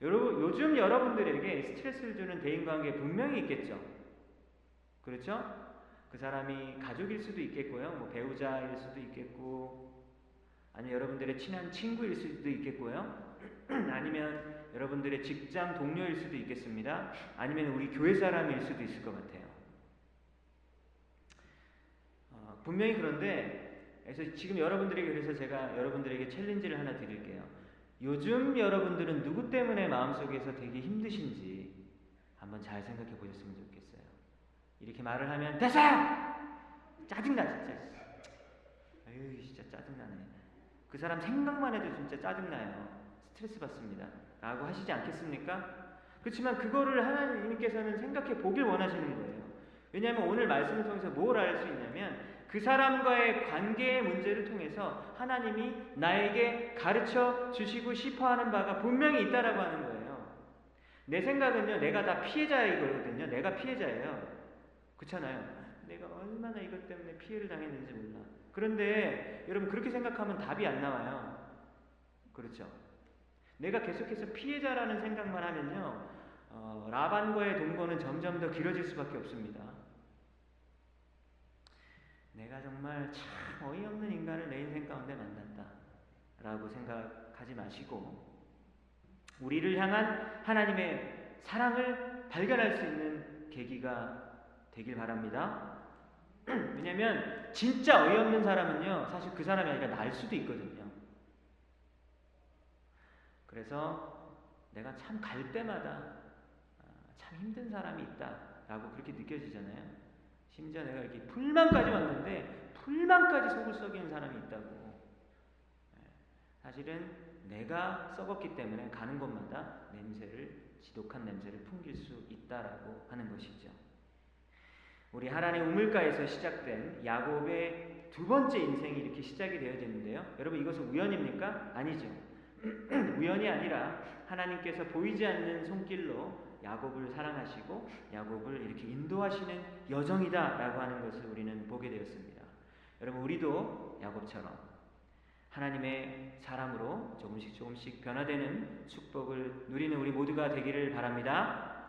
여러분, 요즘 여러분들에게 스트레스를 주는 대인관계 분명히 있겠죠. 그렇죠? 그 사람이 가족일 수도 있겠고요. 뭐 배우자일 수도 있겠고, 아니면 여러분들의 친한 친구일 수도 있겠고요. 아니면 여러분들의 직장 동료일 수도 있겠습니다. 아니면 우리 교회 사람일 수도 있을 것 같아요. 어, 분명히 그런데, 그래서 지금 여러분들에게 그래서 제가 여러분들에게 챌린지를 하나 드릴게요. 요즘 여러분들은 누구 때문에 마음속에서 되게 힘드신지 한번 잘 생각해 보셨으면 좋겠어요. 이렇게 말을 하면 됐어요! 짜증나 진짜. 아유 진짜 짜증나네. 그 사람 생각만 해도 진짜 짜증나요. 스트레스 받습니다. 라고 하시지 않겠습니까? 그렇지만 그거를 하나님께서는 생각해 보길 원하시는 거예요. 왜냐하면 오늘 말씀을 통해서 뭘 알 수 있냐면 그 사람과의 관계의 문제를 통해서 하나님이 나에게 가르쳐 주시고 싶어 하는 바가 분명히 있다라고 하는 거예요. 내 생각은요, 내가 다 피해자이거든요. 내가 피해자예요. 그렇잖아요. 내가 얼마나 이것 때문에 피해를 당했는지 몰라. 그런데 여러분 그렇게 생각하면 답이 안 나와요. 그렇죠. 내가 계속해서 피해자라는 생각만 하면요, 어, 라반과의 동거는 점점 더 길어질 수밖에 없습니다. 내가 정말 참 어이없는 인간을 내 인생 가운데 만났다. 라고 생각하지 마시고, 우리를 향한 하나님의 사랑을 발견할 수 있는 계기가 되길 바랍니다. 왜냐면, 진짜 어이없는 사람은요, 사실 그 사람이 아니라 날 수도 있거든요. 그래서 내가 참 갈 때마다 아, 참 힘든 사람이 있다. 라고 그렇게 느껴지잖아요. 심지어 내가 이렇게 불만까지 왔는데 불만까지 속을 썩이는 사람이 있다고. 예. 사실은 내가 썩었기 때문에 가는 곳마다 냄새를 지독한 냄새를 풍길 수 있다라고 하는 것이죠. 우리 하란의 우물가에서 시작된 야곱의 두 번째 인생이 이렇게 시작이 되어지는데요. 여러분 이것은 우연입니까? 아니죠. 우연이 아니라 하나님께서 보이지 않는 손길로 야곱을 사랑하시고 야곱을 이렇게 인도하시는 여정이다라고 하는 것을 우리는 보게 되었습니다. 여러분 우리도 야곱처럼 하나님의 사람으로 조금씩 조금씩 변화되는 축복을 누리는 우리 모두가 되기를 바랍니다.